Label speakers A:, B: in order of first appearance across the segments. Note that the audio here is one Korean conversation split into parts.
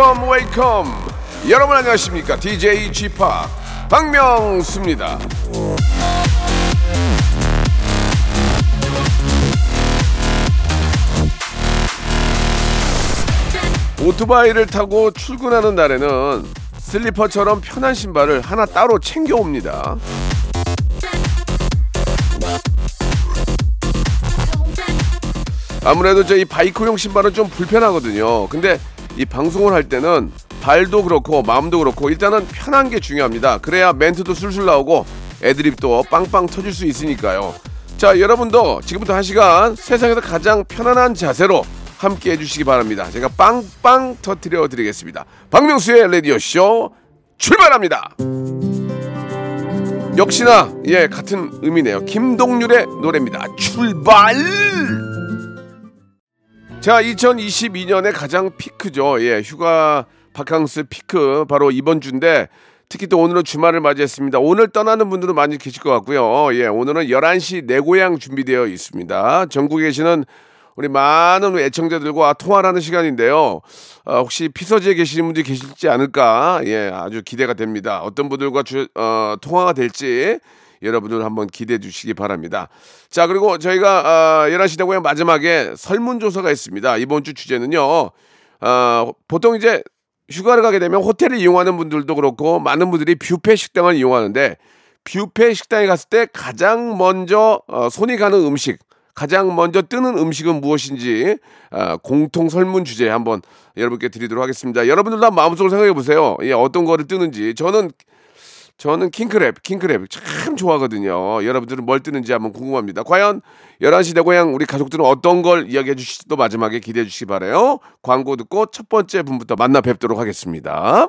A: Wake up wake up 여러분 안녕하십니까? DJ G.Park 박명수입니다. 오토바이를 타고 출근하는 날에는 슬리퍼처럼 편한 신발을 하나 따로 챙겨옵니다. 아무래도 저이 바이크용 신발은 좀 불편하거든요. 근데 이 방송을 할 때는 발도 그렇고 마음도 그렇고 일단은 편한 게 중요합니다. 그래야 멘트도 술술 나오고 애드립도 빵빵 터질 수 있으니까요. 자, 여러분도 지금부터 한 시간 세상에서 가장 편안한 자세로 함께 해주시기 바랍니다. 제가 빵빵 터트려 드리겠습니다. 박명수의 라디오쇼 출발합니다. 역시나 예 같은 의미네요. 김동률의 노래입니다. 출발. 자, 2022년의 가장 피크죠. 예, 휴가 바캉스 피크 바로 이번 주인데 특히 또 오늘은 주말을 맞이했습니다. 오늘 떠나는 분들은 많이 계실 것 같고요. 예, 오늘은 11시 내 고향 준비되어 있습니다. 전국에 계시는 우리 많은 애청자들과 통화를 하는 시간인데요. 어, 혹시 피서지에 계시는 분들이 계실지 않을까? 예, 아주 기대가 됩니다. 어떤 분들과 주, 어, 통화가 될지 여러분들 한번 기대해 주시기 바랍니다. 자, 그리고 저희가 어, 11시 대고향 마지막에 설문조사가 있습니다. 이번 주 주제는요. 어, 보통 이제 휴가를 가게 되면 호텔을 이용하는 분들도 그렇고 많은 분들이 뷔페 식당을 이용하는데 뷔페 식당에 갔을 때 가장 먼저 어, 손이 가는 음식 가장 먼저 뜨는 음식은 무엇인지 어, 공통 설문 주제 한번 여러분께 드리도록 하겠습니다. 여러분들도 마음속으로 생각해 보세요. 예, 어떤 거를 뜨는지 저는 저는 킹크랩, 킹크랩 참 좋아하거든요. 여러분들은 뭘 뜨는지 한번 궁금합니다. 과연 11시 내 고향 우리 가족들은 어떤 걸 이야기해 주실지도 마지막에 기대해 주시기 바래요. 광고 듣고 첫 번째 분부터 만나 뵙도록 하겠습니다.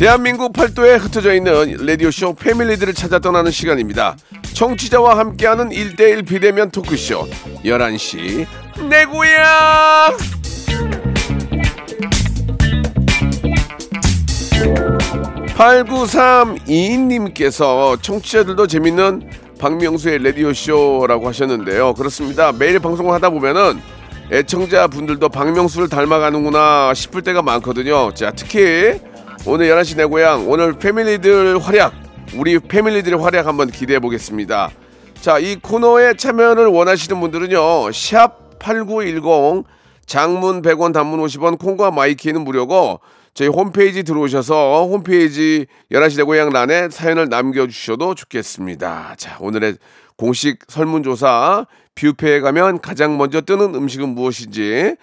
A: 대한민국 팔도에 흩어져 있는 라디오쇼 패밀리들을 찾아 떠나는 시간입니다. 청취자와 함께하는 1대1 비대면 토크쇼 11시 내 고향 팔9 3 2님께서 청취자들도 재밌는 박명수의 라디오쇼라고 하셨는데요. 그렇습니다. 매일 방송을 하다 보면은 애청자 분들도 박명수를 닮아가는구나 싶을 때가 많거든요. 자, 특히 오늘 11시 내 고향 오늘 패밀리들 활약 우리 패밀리들의 활약 한번 기대해 보겠습니다. 자, 이 코너에 참여를 원하시는 분들은요. 샵 8910 장문 100원 단문 50원 콩과 my K는 무료고 저희 홈페이지 들어오셔서 홈페이지 11시 내 고향 란에 사연을 남겨 주셔도 좋겠습니다. 자, 오늘의 공식 설문조사 뷔페에 가면 가장 먼저 뜨는 음식은 무엇인지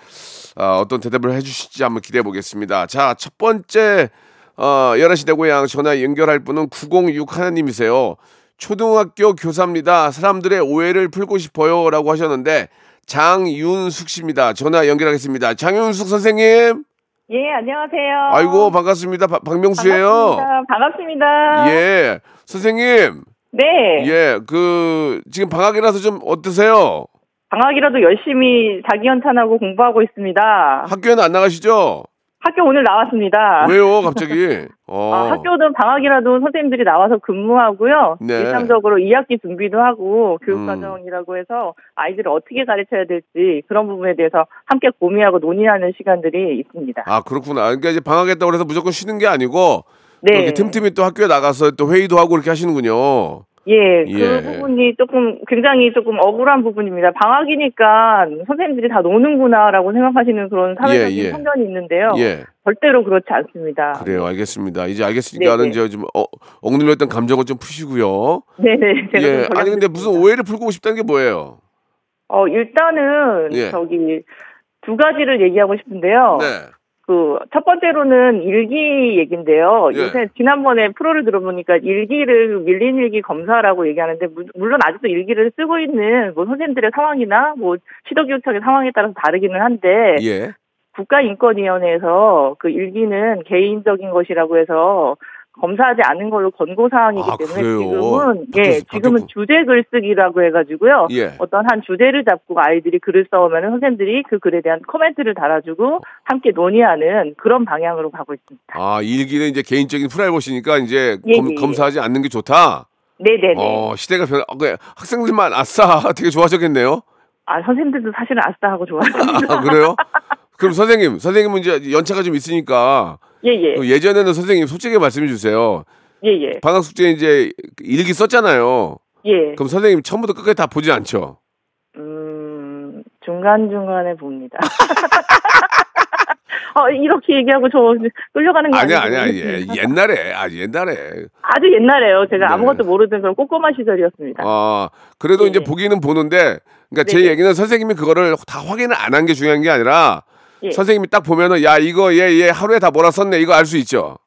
A: 어, 어떤 대답을 해주실지 한번 기대해 보겠습니다. 자, 첫 번째 어, 11시 내 고향 전화 연결할 분은 906 하나님이세요. 초등학교 교사입니다. 사람들의 오해를 풀고 싶어요. 라고 하셨는데, 장윤숙 씨입니다. 전화 연결하겠습니다. 장윤숙 선생님.
B: 예, 안녕하세요.
A: 아이고, 반갑습니다. 박- 박명수예요
B: 반갑습니다. 반갑습니다.
A: 예. 선생님.
B: 네.
A: 예. 그, 지금 방학이라서 좀 어떠세요?
B: 방학이라도 열심히 자기 연찬하고 공부하고 있습니다.
A: 학교에는 안 나가시죠?
B: 학교 오늘 나왔습니다.
A: 왜요, 갑자기? 어.
B: 아, 학교는 방학이라도 선생님들이 나와서 근무하고요.
A: 네. 음.
B: 일상적으로 2학기 준비도 하고 교육과정이라고 해서 아이들을 어떻게 가르쳐야 될지 그런 부분에 대해서 함께 고민하고 논의하는 시간들이 있습니다.
A: 아, 그렇구나. 그러니까 이제 방학했다고 해서 무조건 쉬는 게 아니고, 또
B: 네.
A: 이렇게 틈틈이 또 학교에 나가서 또 회의도 하고 이렇게 하시는군요.
B: 예, 그
A: 예.
B: 부분이 조금 굉장히 조금 억울한 부분입니다. 방학이니까 선생님들이 다 노는구나라고 생각하시는 그런 사회적인
A: 예, 예.
B: 편견이 있는데요.
A: 예.
B: 절대로 그렇지 않습니다.
A: 그래요, 알겠습니다. 이제 알겠으니까는
B: 네네.
A: 이제 좀 어, 억눌렸던 감정을 좀 푸시고요.
B: 네네. 제가
A: 예.
B: 좀
A: 아니 근데 무슨. 오해를 풀고 싶다는 게 뭐예요?
B: 어, 일단은
A: 예.
B: 저기 두 가지를 얘기하고 싶은데요.
A: 네.
B: 그 첫 번째로는 일기 얘긴데요.
A: 예.
B: 요새 지난번에 프로를 들어보니까 일기를 밀린 일기 검사라고 얘기하는데 무- 물론 아직도 일기를 쓰고 있는 뭐 선생님들의 상황이나 뭐 시도교육청의 상황에 따라서 다르기는 한데
A: 예.
B: 국가인권위원회에서 그 일기는 개인적인 것이라고 해서 검사하지 않은 걸로 권고 사항이기
A: 아,
B: 때문에
A: 그래요?
B: 지금은 예
A: 바뀌었-
B: 지금은
A: 바뀌었고.
B: 주제 글쓰기라고 해가지고요
A: 예.
B: 어떤 한 주제를 잡고 아이들이 글을 써오면 선생님들이 그 글에 대한 코멘트를 달아주고 함께 논의하는 그런 방향으로 가고 있습니다.
A: 아, 일기는 이제 개인적인 프라이버시니까 이제
B: 예,
A: 검,
B: 예, 예.
A: 검사하지 않는 게 좋다.
B: 네네네.
A: 어, 시대가 변, 어, 그 학생들만 아싸 되게 좋아하셨겠네요.
B: 아 선생님들도 사실은 아싸 하고 좋아합니다.
A: 아, 그래요? 그럼 선생님, 선생님은 이제 연차가 좀 있으니까
B: 예예
A: 그 예전에는 선생님 솔직히 말씀해 주세요.
B: 예예
A: 방학 숙제 이제 일기 썼잖아요.
B: 예.
A: 그럼 선생님 처음부터 끝까지 다 보지 않죠?
B: 음 중간 중간에 봅니다. 어 이렇게 얘기하고 저 끌려가는 거
A: 아니야? 아니야. 예, 옛날에, 아, 옛날에.
B: 아주 옛날에요. 제가
A: 네.
B: 아무것도 모르던 그런 꼬꼬마 시절이었습니다.
A: 아, 그래도
B: 예.
A: 이제 보기는 보는데, 그러니까 제
B: 네네.
A: 얘기는 선생님이 그거를 다 확인을 안 한 게 중요한 게 아니라,
B: 예.
A: 선생님이 딱 보면은, 야, 이거 얘, 얘 하루에 다 뭐라 썼네. 이거 알 수 있죠?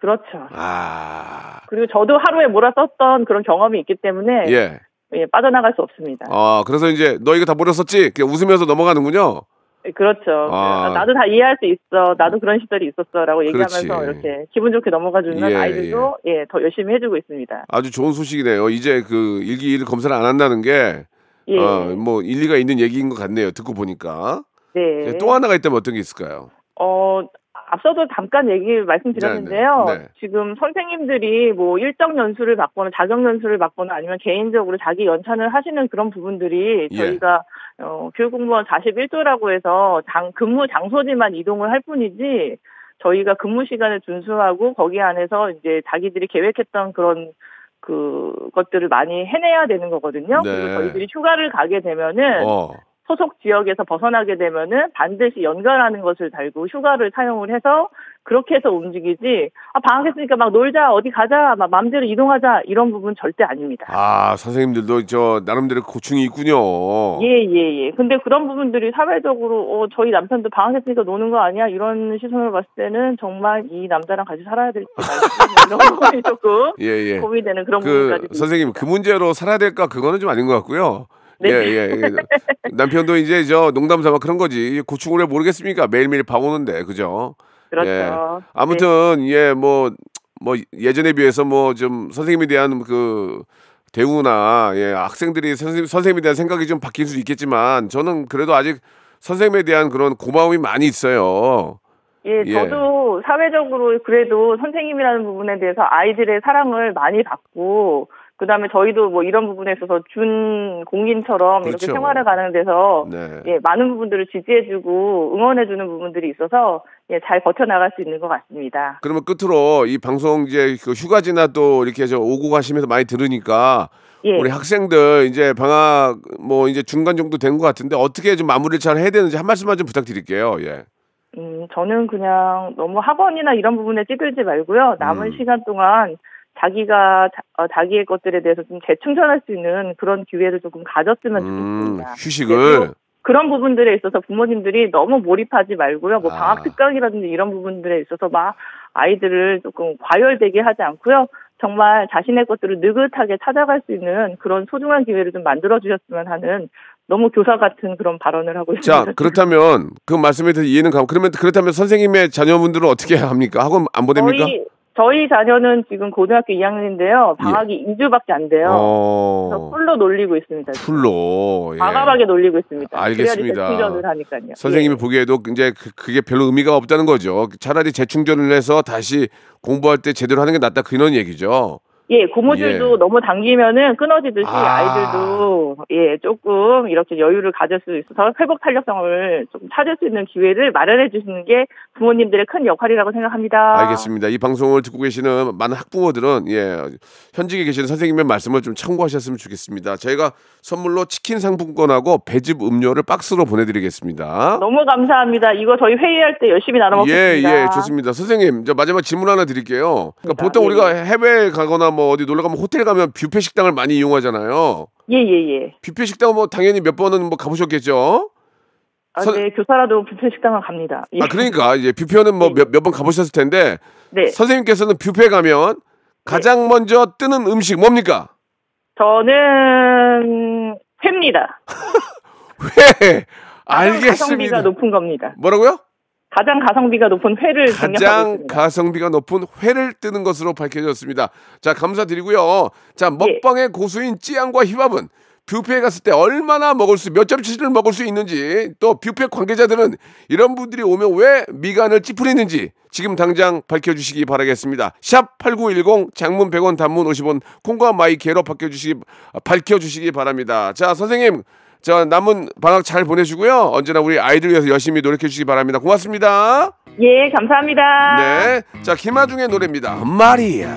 B: 그렇죠.
A: 아,
B: 그리고 저도 하루에 몰아 썼던 그런 경험이 있기 때문에
A: 예.
B: 예, 빠져나갈 수 없습니다.
A: 아, 그래서 이제 너 이거 다 뭐라 썼지? 그냥 웃으면서 넘어가는군요.
B: 예, 그렇죠.
A: 아.
B: 나도 다 이해할 수 있어. 나도 그런 시절이 있었어라고 얘기하면서
A: 그렇지.
B: 이렇게 기분 좋게 넘어가주는
A: 예,
B: 아이들도 예, 더 열심히 해주고 있습니다.
A: 아주 좋은 소식이네요. 이제 그 일기를 검사를 안 한다는 게,
B: 예.
A: 어, 뭐 일리가 있는 얘기인 것 같네요. 듣고 보니까.
B: 네.
A: 또 하나가 있다면 어떤 게 있을까요?
B: 어, 앞서도 잠깐 얘기 말씀드렸는데요.
A: 네, 네, 네.
B: 지금 선생님들이 뭐 일정 연수를 받거나 자격 연수를 받거나 아니면 개인적으로 자기 연찬을 하시는 그런 부분들이
A: 예.
B: 저희가 어, 교육공무원 41조라고 해서 장, 근무 장소지만 이동을 할 뿐이지 저희가 근무 시간을 준수하고 거기 안에서 이제 자기들이 계획했던 그런 그 것들을 많이 해내야 되는 거거든요.
A: 네.
B: 그리고 저희들이 휴가를 가게 되면은
A: 어,
B: 소속 지역에서 벗어나게 되면은 반드시 연결하는 것을 달고 휴가를 사용을 해서 그렇게 해서 움직이지 아 방학했으니까 막 놀자 어디 가자 막 마음대로 이동하자 이런 부분 절대 아닙니다.
A: 아, 선생님들도 저 나름대로 고충이 있군요.
B: 예예 예, 근데 그런 부분들이 사회적으로 어 저희 남편도 방학했으니까 노는 거 아니야 이런 시선으로 봤을 때는 정말 이 남자랑 같이 살아야 될지 이런 부분이 조금
A: 예, 예.
B: 고민되는 그런
A: 그
B: 부분까지
A: 선생님 그 문제로 살아야 될까 그거는 좀 아닌 것 같고요.
B: 네.
A: 예, 예, 예. 남편도 이제 저 농담 삼아 그런 거지. 고충을 해 모르겠습니까? 매일매일 밥 오는데. 그죠?
B: 그렇죠.
A: 예. 아무튼 예, 뭐 뭐 예전에 비해서 뭐 좀 선생님에 대한 그 대우나 예, 학생들이 선생님 선생님에 대한 생각이 좀 바뀔 수 있겠지만 저는 그래도 아직 선생님에 대한 그런 고마움이 많이 있어요.
B: 예,
A: 예.
B: 저도 사회적으로 그래도 선생님이라는 부분에 대해서 아이들의 사랑을 많이 받고, 그 다음에 저희도 뭐 이런 부분에 있어서 준 공인처럼 이렇게
A: 그렇죠.
B: 생활을 가는 데서,
A: 네.
B: 예, 많은 부분들을 지지해주고 응원해주는 부분들이 있어서, 예, 잘 버텨나갈 수 있는 것 같습니다.
A: 그러면 끝으로 이 방송 이제 그 휴가지나 또 이렇게 저 오고 가시면서 많이 들으니까
B: 예.
A: 우리 학생들 이제 방학 뭐 이제 중간 정도 된 것 같은데 어떻게 좀 마무리를 잘 해야 되는지 한 말씀만 좀 부탁드릴게요. 예.
B: 음, 저는 그냥 너무 학원이나 이런 부분에 찌들지 말고요. 남은
A: 음.
B: 시간 동안 자기가 자, 어, 자기의 것들에 대해서 좀 재충전할 수 있는 그런 기회를 조금 가졌으면
A: 음,
B: 좋겠습니다.
A: 휴식을
B: 네, 그런 부분들에 있어서 부모님들이 너무 몰입하지 말고요. 뭐
A: 아.
B: 방학 특강이라든지 이런 부분들에 있어서 막 아이들을 조금 과열되게 하지 않고요. 정말 자신의 것들을 느긋하게 찾아갈 수 있는 그런 소중한 기회를 좀 만들어 주셨으면 하는 너무 교사 같은 그런 발언을 하고 있습니다.
A: 자 그렇다면 그 말씀에 대해서 이해는 가고 그러면 그렇다면 선생님의 자녀분들은 어떻게 합니까? 학원 안 보냅니까?
B: 저희 저희 자녀는 지금 고등학교 2학년인데요. 방학이 2주밖에 안 돼요.
A: 예. 어,
B: 풀로 놀리고 있습니다. 지금.
A: 풀로 예.
B: 과감하게 놀리고 있습니다.
A: 알겠습니다.
B: 재충전을 하니까요.
A: 선생님이
B: 예.
A: 보기에도 이제 그, 그게 별로 의미가 없다는 거죠. 차라리 재충전을 해서 다시 공부할 때 제대로 하는 게 낫다 그런 얘기죠.
B: 예, 고무줄도
A: 예.
B: 너무 당기면은 끊어지듯이
A: 아.
B: 아. 이들도 예, 조금 이렇게 여유를 가질 수 있어서 회복 탄력성을 좀 찾을 수 있는 기회를 마련해 주시는 게 부모님들의 큰 역할이라고 생각합니다.
A: 알겠습니다. 이 방송을 듣고 계시는 많은 학부모들은 예 현직에 계시는 선생님의 말씀을 좀 참고하셨으면 좋겠습니다. 저희가 선물로 치킨 상품권하고 배즙 음료를 박스로 보내 드리겠습니다.
B: 너무 감사합니다. 이거 저희 회의할 때 열심히 나눠
A: 예,
B: 먹겠습니다.
A: 예, 좋습니다. 선생님, 저 마지막 질문 하나 드릴게요. 그러니까
B: 네,
A: 보통
B: 예,
A: 우리가 해외 가거나 뭐 어디 놀러 가면 호텔 가면 뷔페 식당을 많이 이용하잖아요.
B: 예, 예, 예.
A: 뷔페 식당 뭐 당연히 몇 번은 뭐 가보셨겠죠.
B: 아,
A: 선-
B: 네, 교사라도 뷔페 식당은 갑니다. 예.
A: 아 그러니까 이제 뷔페는 뭐
B: 네.
A: 몇몇번 가보셨을 텐데
B: 네.
A: 선생님께서는 뷔페 가면 가장 먼저 뜨는 음식 뭡니까?
B: 저는 회입니다.
A: 회.
B: 가성비가
A: 알겠습니다.
B: 높은 겁니다.
A: 뭐라고요?
B: 가장 가성비가 높은 회를
A: 가장. 가성비가 높은 회를 뜨는 것으로 밝혀졌습니다. 자, 감사드리고요. 자, 먹방의 고수인 찌양과 힙합은 뷔페에 갔을 때 얼마나 먹을 수, 몇 접시를 먹을 수 있는지, 또 뷔페 관계자들은 이런 분들이 오면 왜 미간을 찌푸리는지 지금 당장 밝혀주시기 바라겠습니다. 샵 8910 장문 100원 단문 50원 콩과 마이케로 밝혀주시기, 밝혀주시기 바랍니다. 자, 선생님. 저 남은 방학 잘 보내시고요. 언제나 우리 아이들 위해서 열심히 노력해 주시기 바랍니다. 고맙습니다.
B: 예, 감사합니다.
A: 네. 자, 김하중의 노래입니다. 마리아.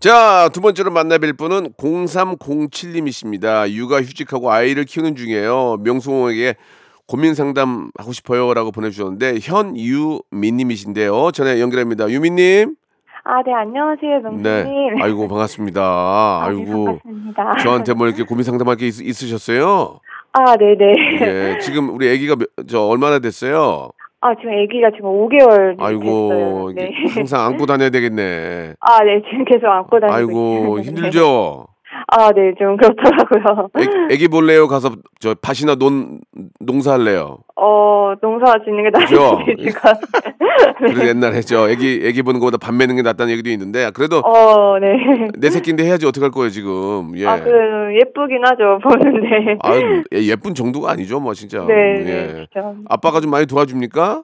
A: 자, 두 번째로 만나뵐 분은 0307님이십니다. 육아 휴직하고 아이를 키우는 중이에요. 명수홍에게 고민 상담 하고 싶어요라고 보내주셨는데 현유민님이신데요. 전에 연결합니다. 유민님.
C: 아, 네, 안녕하세요, 명수님.
A: 네. 아이고 반갑습니다.
C: 아, 네,
A: 아이고
C: 반갑습니다.
A: 저한테 뭐 이렇게 고민 상담할 게 있, 있으셨어요?
C: 아, 네네.
A: 예. 지금 우리 아기가 몇- 저 얼마나 됐어요?
C: 아, 지금 아기가 지금 5개월
A: 아이고
C: 됐어요. 네.
A: 항상 안고 다녀야 되겠네.
C: 아, 네, 지금 계속 안고 다니고
A: 아이고
C: 있어요.
A: 힘들죠.
C: 아, 네, 좀 그렇더라고요.
A: 애, 기 볼래요? 가서 저 밭이나 논 농사할래요.
C: 어, 농사 짓는 게
A: 그죠?
C: 나은지 제가.
A: 그래도 옛날에 저 애기 애기 보는 것보다 밥 매는 게 낫다는 얘기도 있는데 그래도
C: 어, 네.
A: 내 새끼인데 해야지 어떡할 거예요 지금. 예.
C: 아, 그래도 예쁘긴 하죠, 보는데.
A: 아유, 예, 예쁜 정도가 아니죠 뭐 진짜.
C: 네,
A: 예.
C: 네, 진짜.
A: 아빠가 좀 많이 도와줍니까?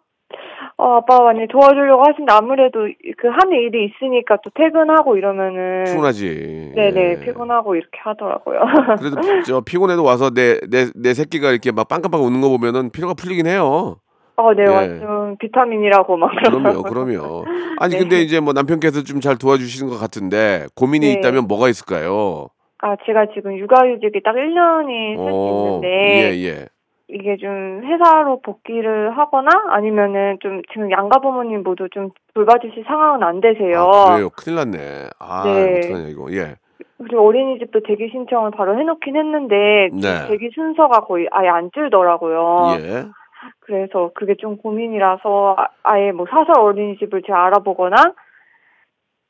C: 어, 아빠가 많이 도와주려고 하시는데 아무래도 그 하는 일이 있으니까 또 퇴근하고 이러면은.
A: 피곤하지.
C: 네네,
A: 예.
C: 피곤하고 이렇게 하더라고요.
A: 그래도 저 피곤해도 와서 내 내 내 새끼가 이렇게 막 빵깜빵 웃는 거 보면은 피로가 풀리긴 해요.
C: 어, 네,
A: 예.
C: 완전 비타민이라고 막
A: 그럼요. 그럼요. 아니
C: 네.
A: 근데 이제 뭐 남편께서 좀 잘 도와주시는 것 같은데 고민이
C: 네.
A: 있다면 뭐가 있을까요?
C: 아, 제가 지금 육아휴직이 딱 1년이 쓸수
A: 어,
C: 있는데,
A: 예, 예.
C: 이게 좀 회사로 복귀를 하거나 아니면은 좀 지금 양가 부모님 모두 좀 돌봐주실 상황은 안 되세요.
A: 아, 그래요. 큰일 났네. 아,
C: 네.
A: 어떡하냐 이거. 예.
C: 그리고 어린이집도 대기 신청을 바로 해놓긴 했는데,
A: 네.
C: 대기 순서가 거의 아예 안 줄더라고요.
A: 예.
C: 그래서 그게 좀 고민이라서 아- 아예 뭐 사설 어린이집을 제가 알아보거나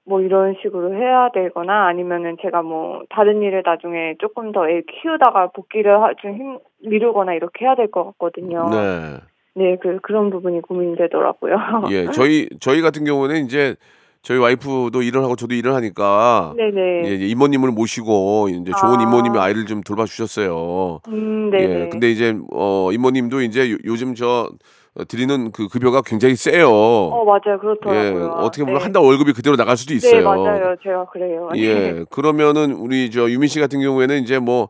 C: 뭐 이런 식으로 해야 되거나 아니면은 제가 뭐 다른 일을 나중에 조금 더 애 키우다가 복귀를 하, 좀 힘, 미루거나 이렇게 해야 될 것 같거든요.
A: 네.
C: 네, 그 그런 부분이 고민되더라고요.
A: 예. 저희 저희 같은 경우는 이제 저희 와이프도 일을 하고 저도 일을 하니까
C: 네네.
A: 예, 이제 이모님을 모시고 이제 좋은
C: 아.
A: 이모님이 아이를 좀 돌봐 주셨어요.
C: 음, 네네.
A: 예. 근데 이제 어 이모님도 이제 요, 요즘 저 어, 드리는 그 급여가 굉장히 세요.
C: 어 맞아요,
A: 예.
C: 그렇더라고요.
A: 어떻게 보면
C: 네.
A: 한달 월급이 그대로 나갈 수도 있어요.
C: 네, 맞아요. 제가 그래요.
A: 예. 그러면은 우리 저 유민 씨 같은 경우에는 이제 뭐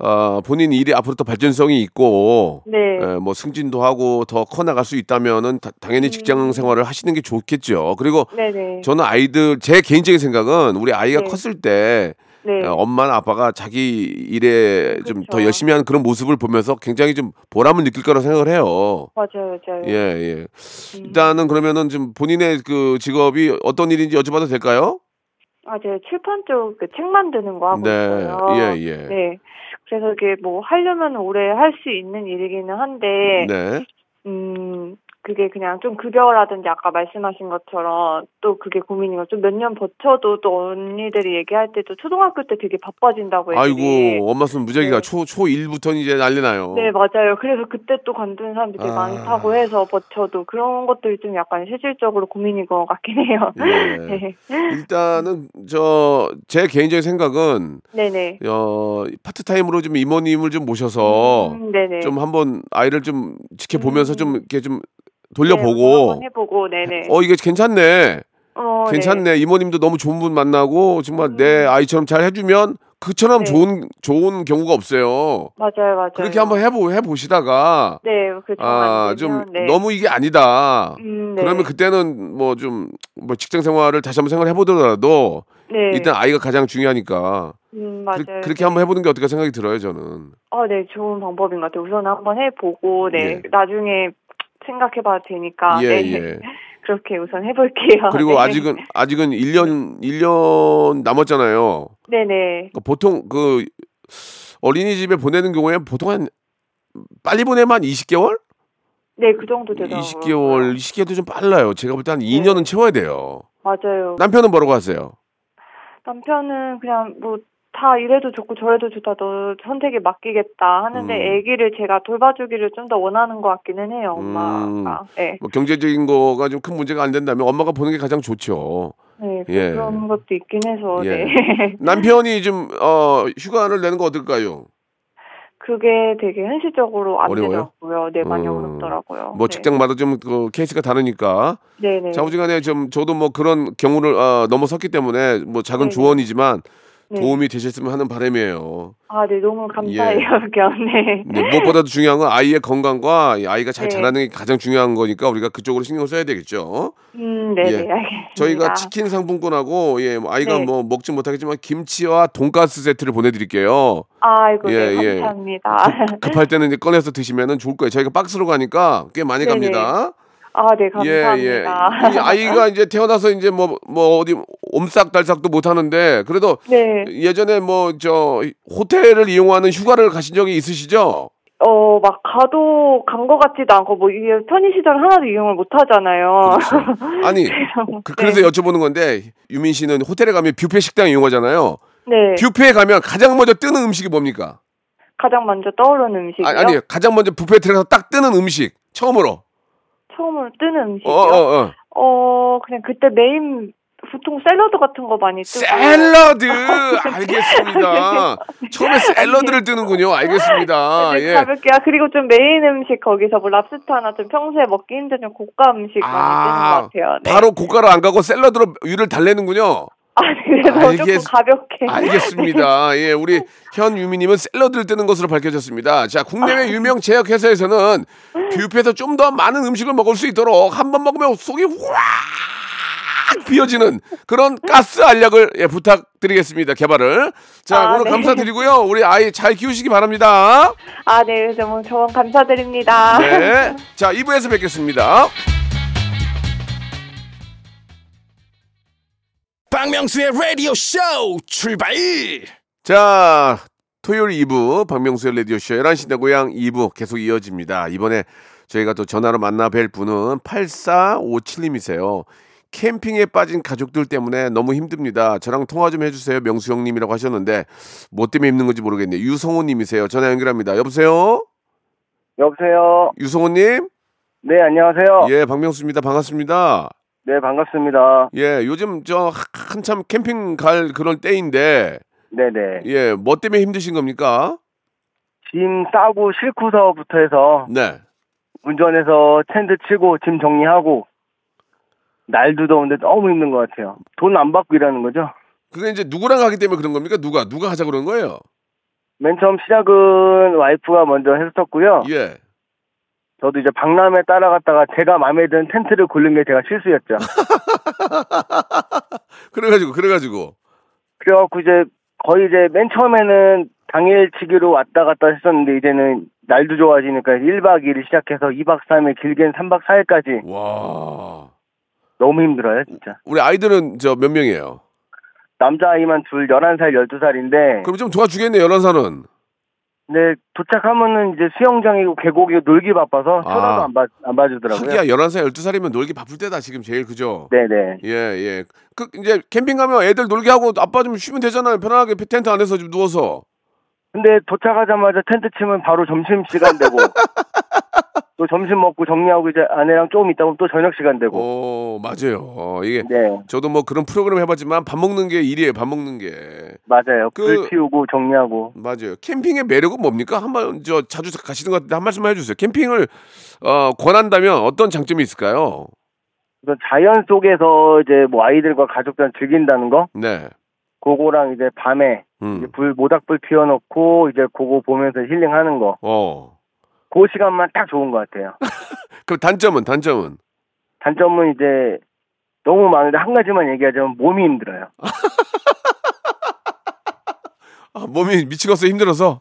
A: 어, 본인 일이 앞으로 더 발전성이 있고
C: 네.
A: 예, 뭐 승진도 하고 더 커 나갈 수 있다면은 다- 당연히 직장
C: 음.
A: 생활을 하시는 게 좋겠죠. 그리고
C: 네네.
A: 저는 아이들 제 개인적인 생각은 우리 아이가
C: 네.
A: 컸을 때
C: 네.
A: 어, 엄마나 아빠가 자기 일에 좀더
C: 그쵸.
A: 열심히 하는 그런 모습을 보면서 굉장히 좀 보람을 느낄 거라 생각을 해요.
C: 맞아요, 맞아요.
A: 예, 예.
C: 음.
A: 일단은 그러면은 좀 본인의 그 직업이 어떤 일인지 여쭤봐도 될까요?
C: 아, 제가 칠판 쪽 그 책 만드는 거 하고
A: 네.
C: 있어요.
A: 예, 예.
C: 네. 그래서 이게 뭐 하려면 오래 할 수 있는 일이기는 한데,
A: 네.
C: 음, 그게 그냥 좀 급여라든지 아까 말씀하신 것처럼 또 그게 고민인 거좀 몇년 버텨도 또 언니들이 얘기할 때도 초등학교 때 되게 바빠진다고 애들이.
A: 아이고, 엄마 손 무작위가
C: 네.
A: 초, 초 1부터는 이제 난리 나요.
C: 네, 맞아요. 그래서 그때 또 관두는 사람들이
A: 아.
C: 많다고 해서 버텨도 그런 것들이 좀 약간 실질적으로 고민인 것 같긴 해요.
A: 예.
C: 네.
A: 일단은 저 제 개인적인 생각은
C: 네네.
A: 어 파트타임으로 좀 이모님을 좀 모셔서
C: 음, 네네.
A: 좀 한번 아이를 좀 지켜보면서
C: 음.
A: 좀 이렇게 좀
C: 네,
A: 돌려보고
C: 한번 해보고, 네네.
A: 어 이게 괜찮네
C: 어, 네.
A: 괜찮네 이모님도 너무 좋은 분 만나고 정말 내 아이처럼 잘 해주면 그처럼
C: 네.
A: 좋은 좋은 경우가 없어요
C: 맞아요, 맞아요.
A: 그렇게 한번 해보 해보시다가
C: 네,
A: 그아
C: 아,
A: 좀
C: 네.
A: 너무 이게 아니다
C: 음, 네.
A: 그러면 그때는 뭐 좀뭐 직장 생활을 다시 한번 생각해 보더라도
C: 네.
A: 일단 아이가 가장 중요하니까
C: 음, 맞아요.
A: 그, 렇게 한번 해보는 게 어떨까 생각이 들어요 저는
C: 어, 네, 좋은 방법인 것 같아요. 우선 한번 해보고, 네,
A: 예.
C: 나중에 생각해봐도 되니까.
A: 예,
C: 네.
A: 예.
C: 그렇게 우선 해볼게요.
A: 그리고
C: 네.
A: 아직은 아직은 1년 1년 남았잖아요.
C: 네네.
A: 그 보통 그 어린이집에 보내는 경우에 보통 한 빨리 보내면 한 20개월?
C: 네, 그 정도 되더라고요.
A: 20개월, 20개도 좀 빨라요. 제가 볼 때 한 2년은 채워야 돼요.
C: 맞아요.
A: 남편은 뭐라고 하세요?
C: 남편은 그냥 뭐 다 이래도 좋고 저래도 좋다 너 선택에 맡기겠다 하는데
A: 음.
C: 아기를 제가 돌봐주기를 좀 더 원하는 것 같기는 해요 엄마가 네,
A: 뭐 경제적인 거가 좀 큰 문제가 안 된다면 엄마가 보는 게 가장 좋죠.
C: 네
A: 예.
C: 그런 것도 있긴 해서
A: 예.
C: 네
A: 남편이 좀 어, 휴가를 내는 거 어떨까요?
C: 그게 되게 현실적으로 안
A: 어려워요?
C: 되더라고요 네 많이
A: 음.
C: 어렵더라고요
A: 뭐
C: 네.
A: 직장마다 좀 그 케이스가 다르니까
C: 네네
A: 자우지간에 좀 저도 뭐 그런 경우를 어, 넘어섰기 때문에 뭐 작은
C: 네네.
A: 조언이지만
C: 네.
A: 도움이 되셨으면 하는 바람이에요.
C: 아 네 너무 감사해요 그냥 네.
A: 네, 무엇보다도 중요한 건 아이의 건강과 이 아이가 잘
C: 네.
A: 자라는 게 가장 중요한 거니까 우리가 그쪽으로 신경 써야 되겠죠.
C: 음 네네
A: 예.
C: 알겠습니다
A: 저희가 치킨 상품권하고 예, 뭐 아이가
C: 네.
A: 뭐 먹지 못하겠지만 김치와 돈가스 세트를 보내드릴게요.
C: 아이고
A: 예,
C: 네
A: 예.
C: 감사합니다
A: 급할 때는 이제 꺼내서 드시면은 좋을 거예요. 저희가 박스로 가니까 꽤 많이
C: 네네.
A: 갑니다.
C: 아네
A: 예,
C: 감사합니다
A: 예. 이 아이가 이제 태어나서 이제 뭐, 뭐 어디 옴싹달싹도 못 하는데 그래도
C: 네
A: 예전에 뭐 저 호텔을 이용하는 휴가를 가신 적이 있으시죠?
C: 어, 막 가도 간 것 같지도 않고 뭐 이게 편의시설 하나도 이용을 못 하잖아요.
A: 그렇죠. 아니 그,
C: 네.
A: 래서 여쭤보는 건데 유민 씨는 호텔에 가면 뷔페 식당 이용하잖아요.
C: 네.
A: 뷔페에 가면 가장 먼저 뜨는 음식이 뭡니까?
C: 가장 먼저 떠오르는 음식이요.
A: 아니, 아니 가장 먼저 뷔페에 들어가서 딱 뜨는 음식 처음으로.
C: 처음으로 뜨는 음식이요.
A: 어 어, 어.
C: 어, 그냥 그때 메인 보통 샐러드 같은 거 많이 뜨고.
A: 샐러드 알겠습니다. 처음에 샐러드를 뜨는군요. 알겠습니다.
C: 네,
A: 예.
C: 가볍게 아, 그리고 좀 메인 음식 거기서 뭐 랍스타나 좀 평소에 먹기 힘든 좀 고가 음식 많이 뜨는 것 같아요. 네.
A: 바로 고가로 안 가고 샐러드로 위를 달래는군요.
C: 아, 네, 그래서
A: 알겠-
C: 조금 가볍게.
A: 알겠습니다. 예, 우리 현유미님은 샐러드를 뜨는 것으로 밝혀졌습니다. 자,
C: 아.
A: 국내외 유명 제약회사에서는 뷔페에서 좀 더 많은 음식을 먹을 수 있도록 한 번 먹으면 속이 확 비어지는 그런 가스 알약을 예, 부탁드리겠습니다. 개발을. 자,
C: 아,
A: 오늘
C: 네.
A: 감사드리고요. 우리 아이 잘 키우시기 바랍니다.
C: 아, 네, 너무 조언 감사드립니다.
A: 네. 자, 2부에서 뵙겠습니다.
D: 박명수의 라디오 쇼 출발
A: 자, 토요일 2부 박명수의 라디오 쇼 11시 내 고향 2부 계속 이어집니다. 이번에 저희가 또 전화로 만나 뵐 분은 8457님이세요. 캠핑에 빠진 가족들 때문에 너무 힘듭니다. 저랑 통화 좀 해주세요. 명수 형님이라고 하셨는데 뭐 때문에 힘든 건지 모르겠네요. 유성호님이세요. 전화 연결합니다. 여보세요?
E: 여보세요.
A: 유성호님?
E: 네, 안녕하세요.
A: 예, 박명수입니다. 반갑습니다.
E: 네, 반갑습니다.
A: 예, 요즘 저 한참 캠핑 갈 그런 때인데
E: 네네.
A: 예, 뭐 때문에 힘드신 겁니까?
E: 짐 싸고 싣고서부터 해서
A: 네.
E: 운전해서 텐트 치고 짐 정리하고 날도 더운데 너무 힘든 것 같아요. 돈 안 받고 일하는 거죠.
A: 그게 이제 누구랑 가기 때문에 그런 겁니까? 누가 누가 하자 그런 거예요?
E: 맨 처음 시작은 와이프가 먼저 했었고요.
A: 예.
E: 저도 이제 박람회 따라갔다가 제가 마음에 드는 텐트를 고른 게 제가 실수였죠.
A: 그래가지고 그래가지고
E: 그래갖고 이제 거의 이제 맨 처음에는 당일치기로 왔다 갔다 했었는데 이제는 날도 좋아지니까 1박 2일 시작해서 2박 3일 길게는 3박 4일까지
A: 와.
E: 너무 힘들어요, 진짜.
A: 우리 아이들은 저 몇 명이에요?
E: 남자아이만 둘 11살, 12살인데
A: 그럼 좀 도와주겠네, 11살은.
E: 근데 도착하면은 이제 수영장이고 계곡이고 놀기 바빠서
A: 아.
E: 쳐다도 안, 봐, 안 봐주더라고요.
A: 하기야 11살, 12살이면 놀기 바쁠 때다, 지금 제일 그죠?
E: 네네.
A: 예, 예. 그 이제 캠핑 가면 애들 놀게 하고 아빠 좀 쉬면 되잖아요. 편하게 텐트 안에서 좀 누워서.
E: 근데 도착하자마자 텐트 치면 바로 점심 시간 되고 또 점심 먹고 정리하고 이제 아내랑 조금 있다 보면 또 저녁 시간 되고
A: 어, 맞아요. 어, 이게
E: 네
A: 저도 뭐 그런 프로그램 해봤지만 밥 먹는 게 일이에요. 밥 먹는 게.
E: 맞아요.
A: 그-
E: 불 피우고 정리하고
A: 맞아요. 캠핑의 매력은 뭡니까? 한번 저 자주 가시는 것 같은데 한 말씀 해주세요. 캠핑을 어, 권한다면 어떤 장점이 있을까요?
E: 그래서 자연 속에서 이제 뭐 아이들과 가족들랑 즐긴다는 거
A: 네.
E: 그거랑 이제 밤에
A: 음.
E: 이제 불 모닥불 피워놓고 이제 그거 보면서 힐링하는 거
A: 어.
E: 그 시간만 딱 좋은 것 같아요.
A: 그럼 단점은 단점은
E: 단점은 이제 너무 많은데 한 가지만 얘기하자면 몸이 힘들어요.
A: 아, 몸이 미치겠어 힘들어서.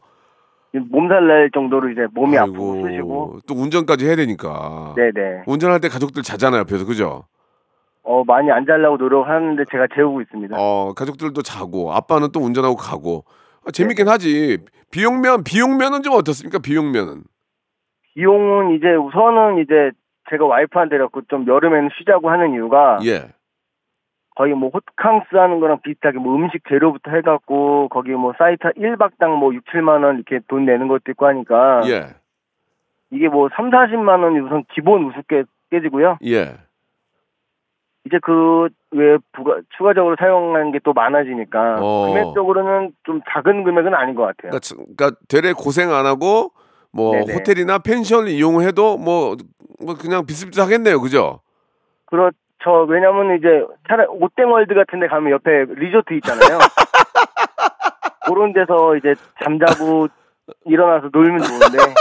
E: 몸살 날 정도로 이제 몸이
A: 아이고,
E: 아프고 쑤시고.
A: 또 운전까지 해야 되니까.
E: 네네.
A: 운전할 때 가족들 자잖아요 옆에서 그죠?
E: 어, 많이 안 자려고 노력하는데 제가 재우고 있습니다.
A: 어, 가족들도 자고 아빠는 또 운전하고 가고 아, 재밌긴 하지. 비용면 비용면은 좀 어떻습니까? 비용면은.
E: 비용은 이제 우선은 이제 제가 와이프한테 갖고 좀 여름에는 쉬자고 하는 이유가
A: 예.
E: 거의 뭐 호캉스 하는 거랑 비슷하게 뭐 음식 재료부터 해갖고 거기 뭐 사이트 1박당 뭐 6, 7만 원 이렇게 돈 내는 것도 있고 하니까
A: 예.
E: 이게 뭐 3, 40만 원이 우선 기본 우습게 깨지고요.
A: 예.
E: 이제 그 외 부가 추가적으로 사용하는 게 또 많아지니까
A: 어.
E: 금액적으로는 좀 작은 금액은 아닌 것 같아요.
A: 그러니까, 참- 그러니까 되레 고생 안 하고 뭐
E: 네네.
A: 호텔이나 펜션을 이용해도 뭐, 뭐 그냥 비슷비슷하겠네요. 그죠?
E: 그렇죠. 왜냐면 이제 차라리 롯데월드 같은 데 가면 옆에 리조트 있잖아요. 그런 데서 이제 잠자고 일어나서 놀면 좋은데.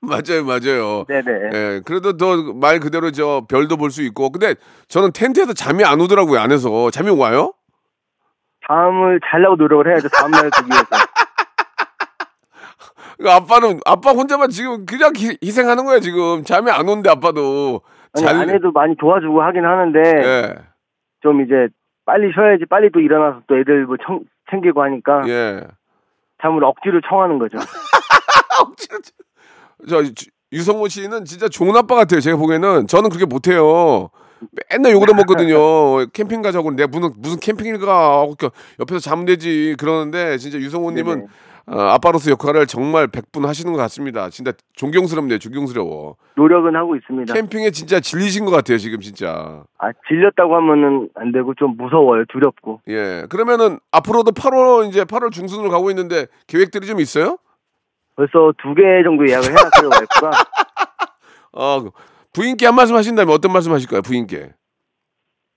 A: 맞아요, 맞아요.
E: 네네.
A: 예, 그래도 더 말 그대로 저 별도 볼 수 있고. 근데 저는 텐트에서 잠이 안 오더라고요, 안에서. 잠이 와요?
E: 잠을 자려고 노력을 해야죠. 다음날 되기 위해서.
A: 그러니까 아빠는 아빠 혼자만 지금 그냥 희, 희생하는 거야, 지금. 잠이 안 오는데 아빠도.
E: 아니,
A: 잘-
E: 아내도 많이 도와주고 하긴 하는데
A: 예.
E: 좀 이제 빨리 쉬어야지 빨리 또 일어나서 또 애들 뭐 청, 챙기고 하니까
A: 예.
E: 잠을 억지로 청하는 거죠.
A: 저 주- 유성호 씨는 진짜 좋은 아빠 같아요. 제가 보기에는 저는 그렇게 못해요. 맨날 욕을 먹거든요. 캠핑 가자고 내가 무슨 무슨 캠핑을 가 하고 그 옆에서 자면 되지 그러는데 진짜 유성호님은
E: 네네.
A: 어, 아빠로서 역할을 정말 백분 하시는 것 같습니다. 진짜 존경스럽네요. 존경스러워.
E: 노력은 하고 있습니다.
A: 캠핑에 진짜 질리신 것 같아요. 지금 진짜.
E: 아 질렸다고 하면은 안 되고 좀 무서워요. 두렵고.
A: 예. 그러면은 앞으로도 8월 이제 8월 중순으로 가고 있는데 계획들이 좀 있어요?
E: 벌써 두 개 정도 예약을 해놨어요 와이프가.
A: 어 부인께 한 말씀 하신다면 어떤 말씀 하실 거예요? 부인께.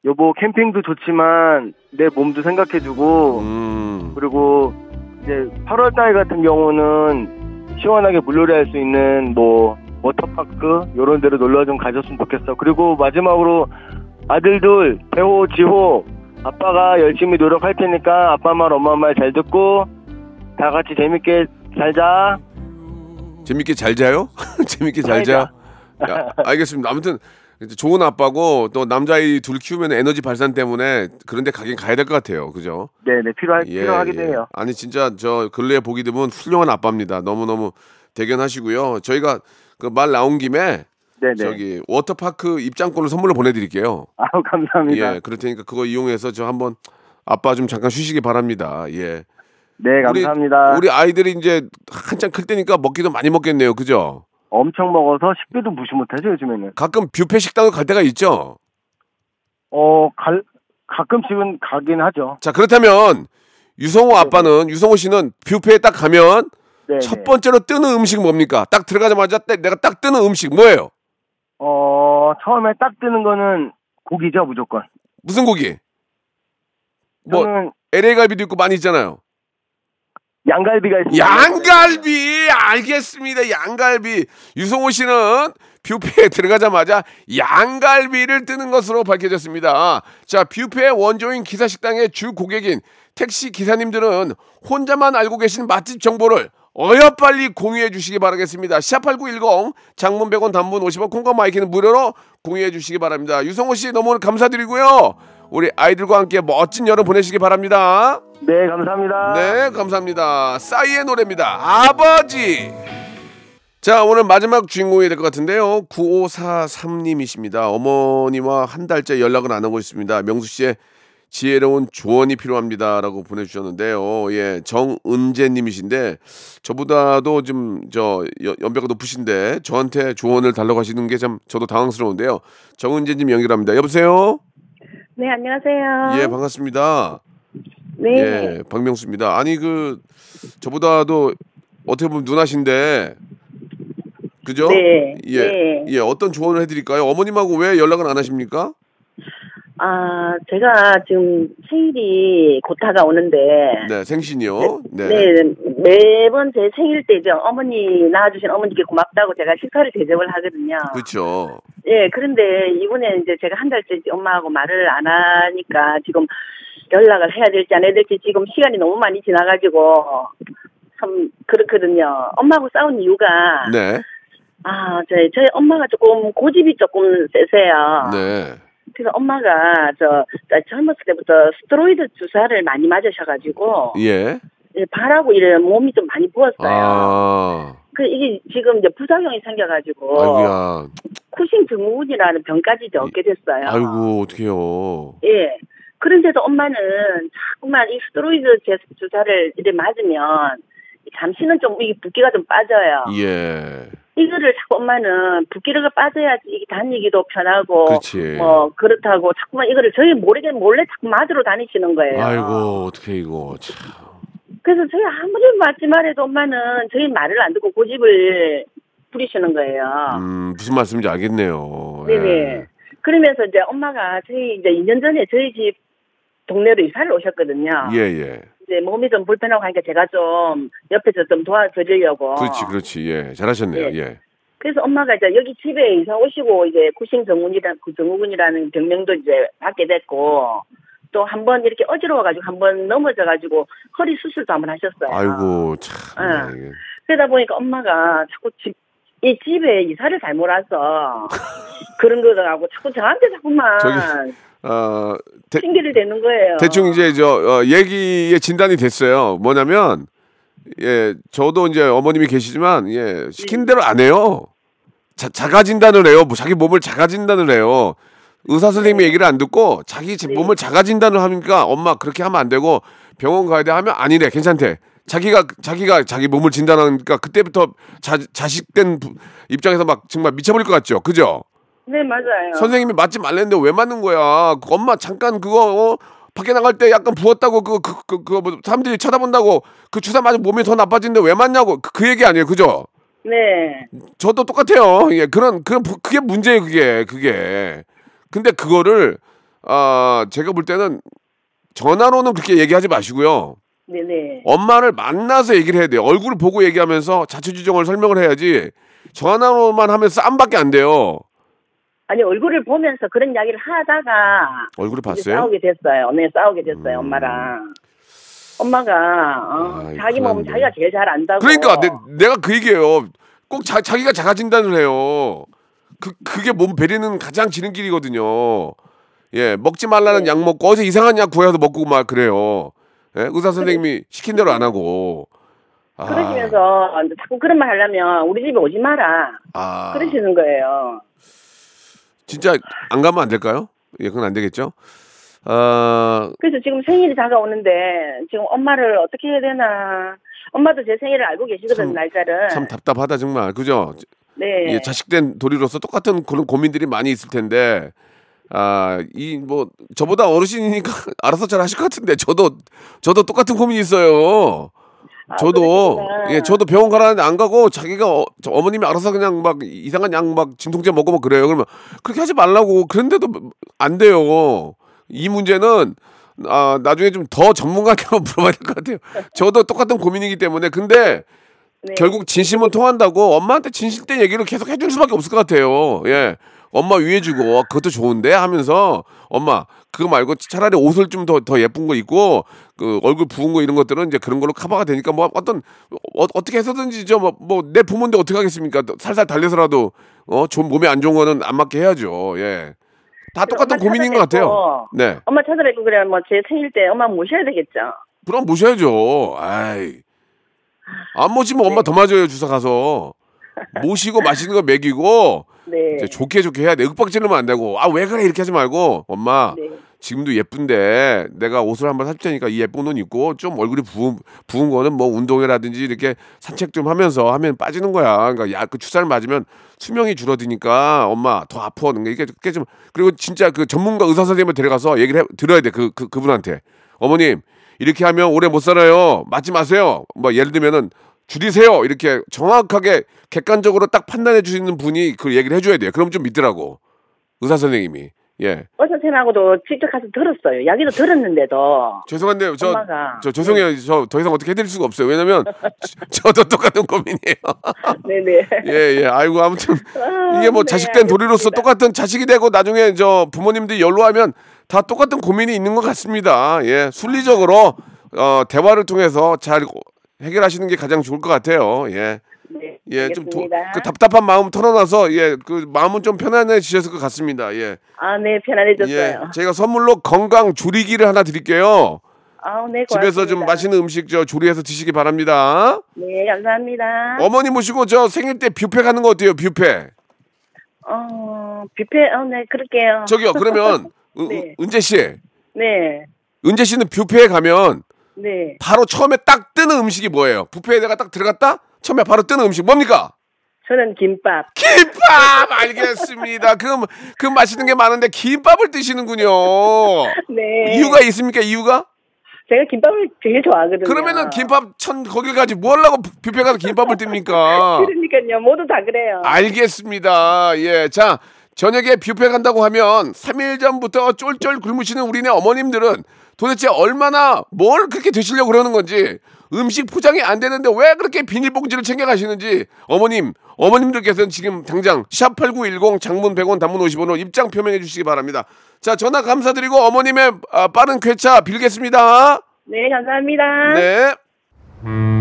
E: 여보 캠핑도 좋지만 내 몸도 생각해주고
A: 음.
E: 그리고 이제 8월 달 같은 경우는 시원하게 물놀이 할 수 있는 뭐 워터파크 이런 데로 놀러 좀 가줬으면 좋겠어. 그리고 마지막으로 아들들 배호 지호 아빠가 열심히 노력할 테니까 아빠 말 엄마 말 잘 듣고 다 같이 재밌게 살자.
A: 재밌게 잘 자요? 재밌게 잘 자. 야, 알겠습니다. 아무튼 좋은 아빠고 또 남자아이 둘 키우면 에너지 발산 때문에 그런데 가긴 가야 될 것 같아요. 그죠?
E: 네네 필요할
A: 예,
E: 필요하기도
A: 예.
E: 해요.
A: 아니 진짜 저 근래에 보기 드문 훌륭한 아빠입니다. 너무 너무 대견하시고요. 저희가 그 말 나온 김에
E: 네네.
A: 저기 워터파크 입장권을 선물로 보내드릴게요.
E: 아우 감사합니다.
A: 예, 그럴 테니까 그거 이용해서 저 한번 아빠 좀 잠깐 쉬시기 바랍니다. 예.
E: 네
A: 우리-
E: 감사합니다.
A: 우리 아이들이 이제 한참 클 때니까 먹기도 많이 먹겠네요. 그죠?
E: 엄청 먹어서 식비도 무시 못하죠 요즘에는.
A: 가끔 뷔페 식당을 갈 때가 있죠.
E: 어, 갈, 가끔씩은 가긴 하죠.
A: 자 그렇다면 유성호 아빠는 유성호 씨는 뷔페에 딱 가면
E: 네.
A: 첫 번째로 뜨는 음식 뭡니까? 딱 들어가자마자 딱 내가 딱 뜨는 음식 뭐예요?
E: 어, 처음에 딱 뜨는 거는 고기죠, 무조건.
A: 무슨 고기? 뭐
E: 저는
A: LA 갈비도 있고 많이 있잖아요.
E: 양갈비가 있습니다.
A: 양갈비 알겠습니다. 양갈비 유성호 씨는 뷔페에 들어가자마자 양갈비를 뜨는 것으로 밝혀졌습니다. 자 뷔페 원조인 기사식당의 주 고객인 택시 기사님들은 혼자만 알고 계신 맛집 정보를 어여 빨리 공유해 주시기 바라겠습니다. 샵8910 장문 100원 단문 50원 콩과 마이케이는 무료로 공유해 주시기 바랍니다. 유성호 씨 너무 감사드리고요. 우리 아이들과 함께 멋진 여름 보내시기 바랍니다.
E: 네, 감사합니다.
A: 네, 감사합니다. 싸이의 노래입니다. 아버지. 자, 오늘 마지막 주인공이 될 것 같은데요. 9543님이십니다. 어머니와 한 달째 연락을 안 하고 있습니다. 명수 씨의 지혜로운 조언이 필요합니다라고 보내주셨는데요. 예, 정은재님이신데 저보다도 좀 저 연배가 높으신데 저한테 조언을 달라고 하시는 게 참 저도 당황스러운데요. 정은재님 연결합니다. 여보세요.
F: 네, 안녕하세요.
A: 예, 반갑습니다.
F: 네.
A: 예, 박명수입니다. 아니 그 저보다도 어떻게 보면 누나신데 그죠?
F: 네,
A: 예,
F: 네.
A: 예, 어떤 조언을 해드릴까요? 어머님하고 왜 연락을 안 하십니까?
F: 아, 제가 지금 생일이 곧 다가오는데.
A: 네, 생신이요. 네,
F: 네, 매번 제 생일 때죠. 어머니, 낳아주신 어머니께 고맙다고 제가 식사를 대접을 하거든요.
A: 그렇죠.
F: 예, 그런데 이번에 이제 제가 한 달째 엄마하고 말을 안 하니까 지금 연락을 해야 될지 안 해야 될지 지금 시간이 너무 많이 지나가지고 참 그렇거든요. 엄마하고 싸운 이유가
A: 네,
F: 아, 저희, 저희 엄마가 조금 고집이 조금 세세요.
A: 네,
F: 그래서 엄마가 저, 저 젊었을 때부터 스테로이드 주사를 많이 맞으셔가지고
A: 예.
F: 예, 발하고 이런 몸이 좀 많이 부었어요.
A: 아.
F: 그 이게 지금 이제 부작용이 생겨가지고
A: 아이고야.
F: 쿠싱 증후군이라는 병까지 이제 얻게 됐어요.
A: 아이고 어떡해요.
F: 예. 그런데도 엄마는 자꾸만 이 스테로이드 제- 주사를 이제 맞으면 잠시는 좀 이게 붓기가 좀 빠져요.
A: 예.
F: 이거를 자꾸 엄마는 붓기가 빠져야지 이게 다니기도 편하고
A: 그렇지.
F: 뭐 그렇다고 자꾸만 이거를 저희 모르게 몰래 자꾸 맞으러 다니시는 거예요.
A: 아이고 어떡해 이거. 참.
F: 그래서 저희 아무리 맞지 말해도 엄마는 저희 말을 안 듣고 고집을 부리시는 거예요.
A: 음, 무슨 말씀인지 알겠네요.
F: 네네.
A: 예.
F: 그러면서 이제 엄마가 저희 이제 2년 전에 저희 집 동네로 이사를 오셨거든요.
A: 예, 예.
F: 이제 몸이 좀 불편하고 하니까 제가 좀 옆에서 좀 도와드리려고.
A: 그렇지, 그렇지. 예. 잘하셨네요.
F: 예.
A: 예.
F: 그래서 엄마가 이제 여기 집에 이사 오시고 이제 증후군이라 그 증후군이라는 병명도 이제 받게 됐고 또 한 번 이렇게 어지러워가지고 한 번 넘어져가지고 허리 수술도 한 번 하셨어요.
A: 아이고 참.
F: 예.
A: 이게.
F: 그러다 보니까 엄마가 자꾸 집, 이 집에 이사를 잘못 와서 그런 거라고 자꾸 저한테 자꾸만
A: 저기, 어, 대,
F: 핑계를 대는 거예요.
A: 대충 이제 저 어, 얘기의 진단이 됐어요. 뭐냐면 예, 저도 이제 어머님이 계시지만 예, 시킨 대로 안 해요. 자, 자가 진단을 해요. 뭐 자기 몸을 자가 진단을 해요. 의사
F: 네.
A: 선생님의 얘기를 안 듣고 자기 지- 몸을 자가 진단을 하니까 엄마 그렇게 하면 안 되고 병원 가야 돼 하면 아니래 괜찮대. 자기가 자기가 자기 몸을 진단하니까 그때부터 자, 자식된 부- 입장에서 막 정말 미쳐버릴 것 같죠. 그죠?
F: 네 맞아요.
A: 선생님이 맞지 말랬는데 왜 맞는 거야? 그 엄마 잠깐 그거 어? 밖에 나갈 때 약간 부었다고 그거 그, 그, 뭐 사람들이 쳐다본다고 그 주사 맞으면 몸이 더 나빠진데 왜 맞냐고 그, 그 얘기 아니에요, 그죠?
F: 네.
A: 저도 똑같아요. 예, 그런 그런 부- 그게 문제예요, 그게 그게. 근데 그거를 아 제가 볼 때는 전화로는 그렇게 얘기하지 마시고요.
F: 네네.
A: 엄마를 만나서 얘기를 해야 돼요. 얼굴을 보고 얘기하면서 자초지종을 설명을 해야지 전화로만 하면 쌈밖에 안 돼요.
F: 아니 얼굴을 보면서 그런 이야기를 하다가
A: 얼굴을 봤어요?
F: 싸우게 됐어요. 네 싸우게 됐어요 엄마랑. 엄마가 어,
A: 아이,
F: 자기 몸. 자기가 제일 잘 안다고.
A: 그러니까 내, 내가 그 얘기예요. 꼭 자, 자기가 자가 진단을 해요. 그 그게 몸 베리는 가장 지는 길이거든요. 예, 먹지 말라는
F: 네.
A: 약 먹고 어제 이상한 약 구해서 먹고 막 그래요. 예, 의사 선생님이 시킨 대로 안 하고. 아,
F: 그러시면서 자꾸 그런 말 하려면 우리 집에 오지 마라.
A: 아,
F: 그러시는 거예요.
A: 진짜 안 가면 안 될까요? 예, 그건 안 되겠죠. 아,
F: 그래서 지금 생일이 다가오는데 지금 엄마를 어떻게 해야 되나. 엄마도 제 생일을 알고 계시거든
A: 참-
F: 날짜를.
A: 참 답답하다 정말. 그죠?
F: 네.
A: 예, 자식된 도리로서 똑같은 그런 고민들이 많이 있을 텐데 아 이 뭐 저보다 어르신이니까 알아서 잘 하실 것 같은데 저도 저도 똑같은 고민이 있어요.
F: 아,
A: 저도
F: 그러시구나.
A: 예 저도 병원 가라는데 안 가고 자기가 어, 저 어머님이 알아서 그냥 막 이상한 약막 진통제 먹고 막 그래요. 그러면 그렇게 하지 말라고 그런데도 안 돼요. 이 문제는 아 나중에 좀 더 전문가한테 한번 물어봐야 될 것 같아요. 저도 똑같은 고민이기 때문에 근데
F: 네.
A: 결국 진심은 통한다고 엄마한테 진실된 얘기를 계속 해줄 수밖에 없을 것 같아요. 예. 엄마 위해주고 어, 그것도 좋은데 하면서 엄마 그거 말고 차라리 옷을 좀 더 더 예쁜 거 입고 그 얼굴 부은 거 이런 것들은 이제 그런 걸로 커버가 되니까 뭐 어떤 어, 떻게 해서든지 저뭐 내 부모인데 어떻게 하겠습니까? 살살 달래서라도 어 좋은 몸에 안 좋은 거는 안 맞게 해야죠. 예. 다 똑같은 고민인 것 같아요. 네.
F: 엄마 찾아뵙고 그래 뭐 제 생일 때 엄마 모셔야 되겠죠.
A: 그럼 모셔야죠. 아이. 안 모시면
F: 네.
A: 엄마 더 맞아요, 주사 가서. 모시고 맛있는 거 먹이고
F: 네.
A: 이제 좋게 좋게 해야 돼. 윽박지르면 안 되고. 아, 왜 그래? 이렇게 하지 말고. 엄마.
F: 네.
A: 지금도 예쁜데 내가 옷을 한번 살 테니까 이 예쁜 옷 입고 좀 얼굴이 부은, 부은 거는 뭐 운동이라든지 이렇게 산책 좀 하면서 하면 빠지는 거야. 그러니까 야, 그 주사를 맞으면 수명이 줄어드니까 엄마 더 아파. 그러니까 이게, 이게 좀 그리고 진짜 그 전문가 의사 선생님을 데려가서 얘기를 해, 들어야 돼. 그, 그 그분한테. 어머님 이렇게 하면 오래 못 살아요. 맞지 마세요. 뭐 예를 들면은 줄이세요. 이렇게 정확하게 객관적으로 딱 판단해 주시는 분이 그 얘기를 해줘야 돼요. 그럼 좀 믿더라고. 의사 선생님이. 예.
F: 의사 선생님하고도 직접 가서 들었어요. 이야기도 들었는데도
A: 죄송한데요. 저,
F: 엄마가.
A: 저 죄송해요. 저더 이상 어떻게 해드릴 수가 없어요. 왜냐면 저, 도 똑같은 고민이에요.
F: 네네.
A: 예, 예. 아이고 아무튼 이게 뭐
F: 네,
A: 자식된 도리로서
F: 알겠습니다.
A: 똑같은 자식이 되고 나중에 저 부모님들이 연로하면 다 똑같은 고민이 있는 것 같습니다. 예, 순리적으로 어, 대화를 통해서 잘 해결하시는 게 가장 좋을 것 같아요. 예.
F: 네.
A: 예, 좀 도. 그 답답한 마음 털어놔서 예, 그 마음은 좀 편안해지셨을 것 같습니다. 예.
F: 아, 네, 편안해졌어요.
A: 예. 제가 선물로 건강 조리기를 하나 드릴게요.
F: 아, 네, 고맙습니다.
A: 집에서 좀 맛있는 음식 저 조리해서 드시기 바랍니다.
F: 네, 감사합니다.
A: 어머니 모시고 저 생일 때 뷔페 가는 거 어때요? 뷔페.
F: 어, 뷔페, 어, 네, 그럴게요.
A: 저기요. 그러면 은-
F: 네.
A: 은재 씨,
F: 네,
A: 은재 씨는 뷔페에 가면
F: 네.
A: 바로 처음에 딱 뜨는 음식이 뭐예요? 뷔페에 내가 딱 들어갔다? 처음에 바로 뜨는 음식 뭡니까?
F: 저는 김밥.
A: 김밥 알겠습니다. 그, 그 맛있는 게 많은데 김밥을 드시는군요.
F: 네.
A: 이유가 있습니까? 이유가?
F: 제가 김밥을 되게 좋아하거든요.
A: 그러면은 김밥 천 거길 가지 뭐 하려고 뷔페 가서 김밥을 듭니까?
F: 그러니까요. 모두 다 그래요.
A: 알겠습니다. 예. 자, 저녁에 뷔페 간다고 하면 3일 전부터 쫄쫄 굶으시는 우리네 어머님들은 도대체 얼마나 뭘 그렇게 드시려고 그러는 건지 음식 포장이 안 되는데 왜 그렇게 비닐봉지를 챙겨 가시는지 어머님, 어머님들께서는 지금 당장 샵 8910 장문 100원 단문 50원으로 입장 표명해 주시기 바랍니다. 자, 전화 감사드리고 어머님의 아, 빠른 쾌차 빌겠습니다.
F: 네, 감사합니다.
A: 네.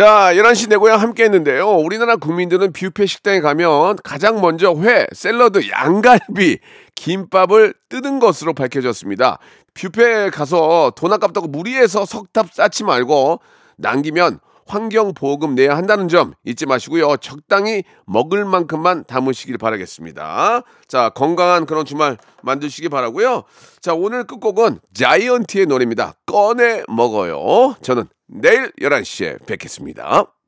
A: 자, 11시 내 고향 함께 했는데요. 우리나라 국민들은 뷔페 식당에 가면 가장 먼저 회, 샐러드, 양갈비, 김밥을 뜯은 것으로 밝혀졌습니다. 뷔페에 가서 돈 아깝다고 무리해서 석탑 쌓지 말고 남기면 환경 보호금 내야 한다는 점 잊지 마시고요. 적당히 먹을 만큼만 담으시길 바라겠습니다. 자, 건강한 그런 주말 만드시기 바라고요. 자, 오늘 끝곡은 자이언티의 노래입니다. 꺼내 먹어요. 저는 내일 11시에 뵙겠습니다.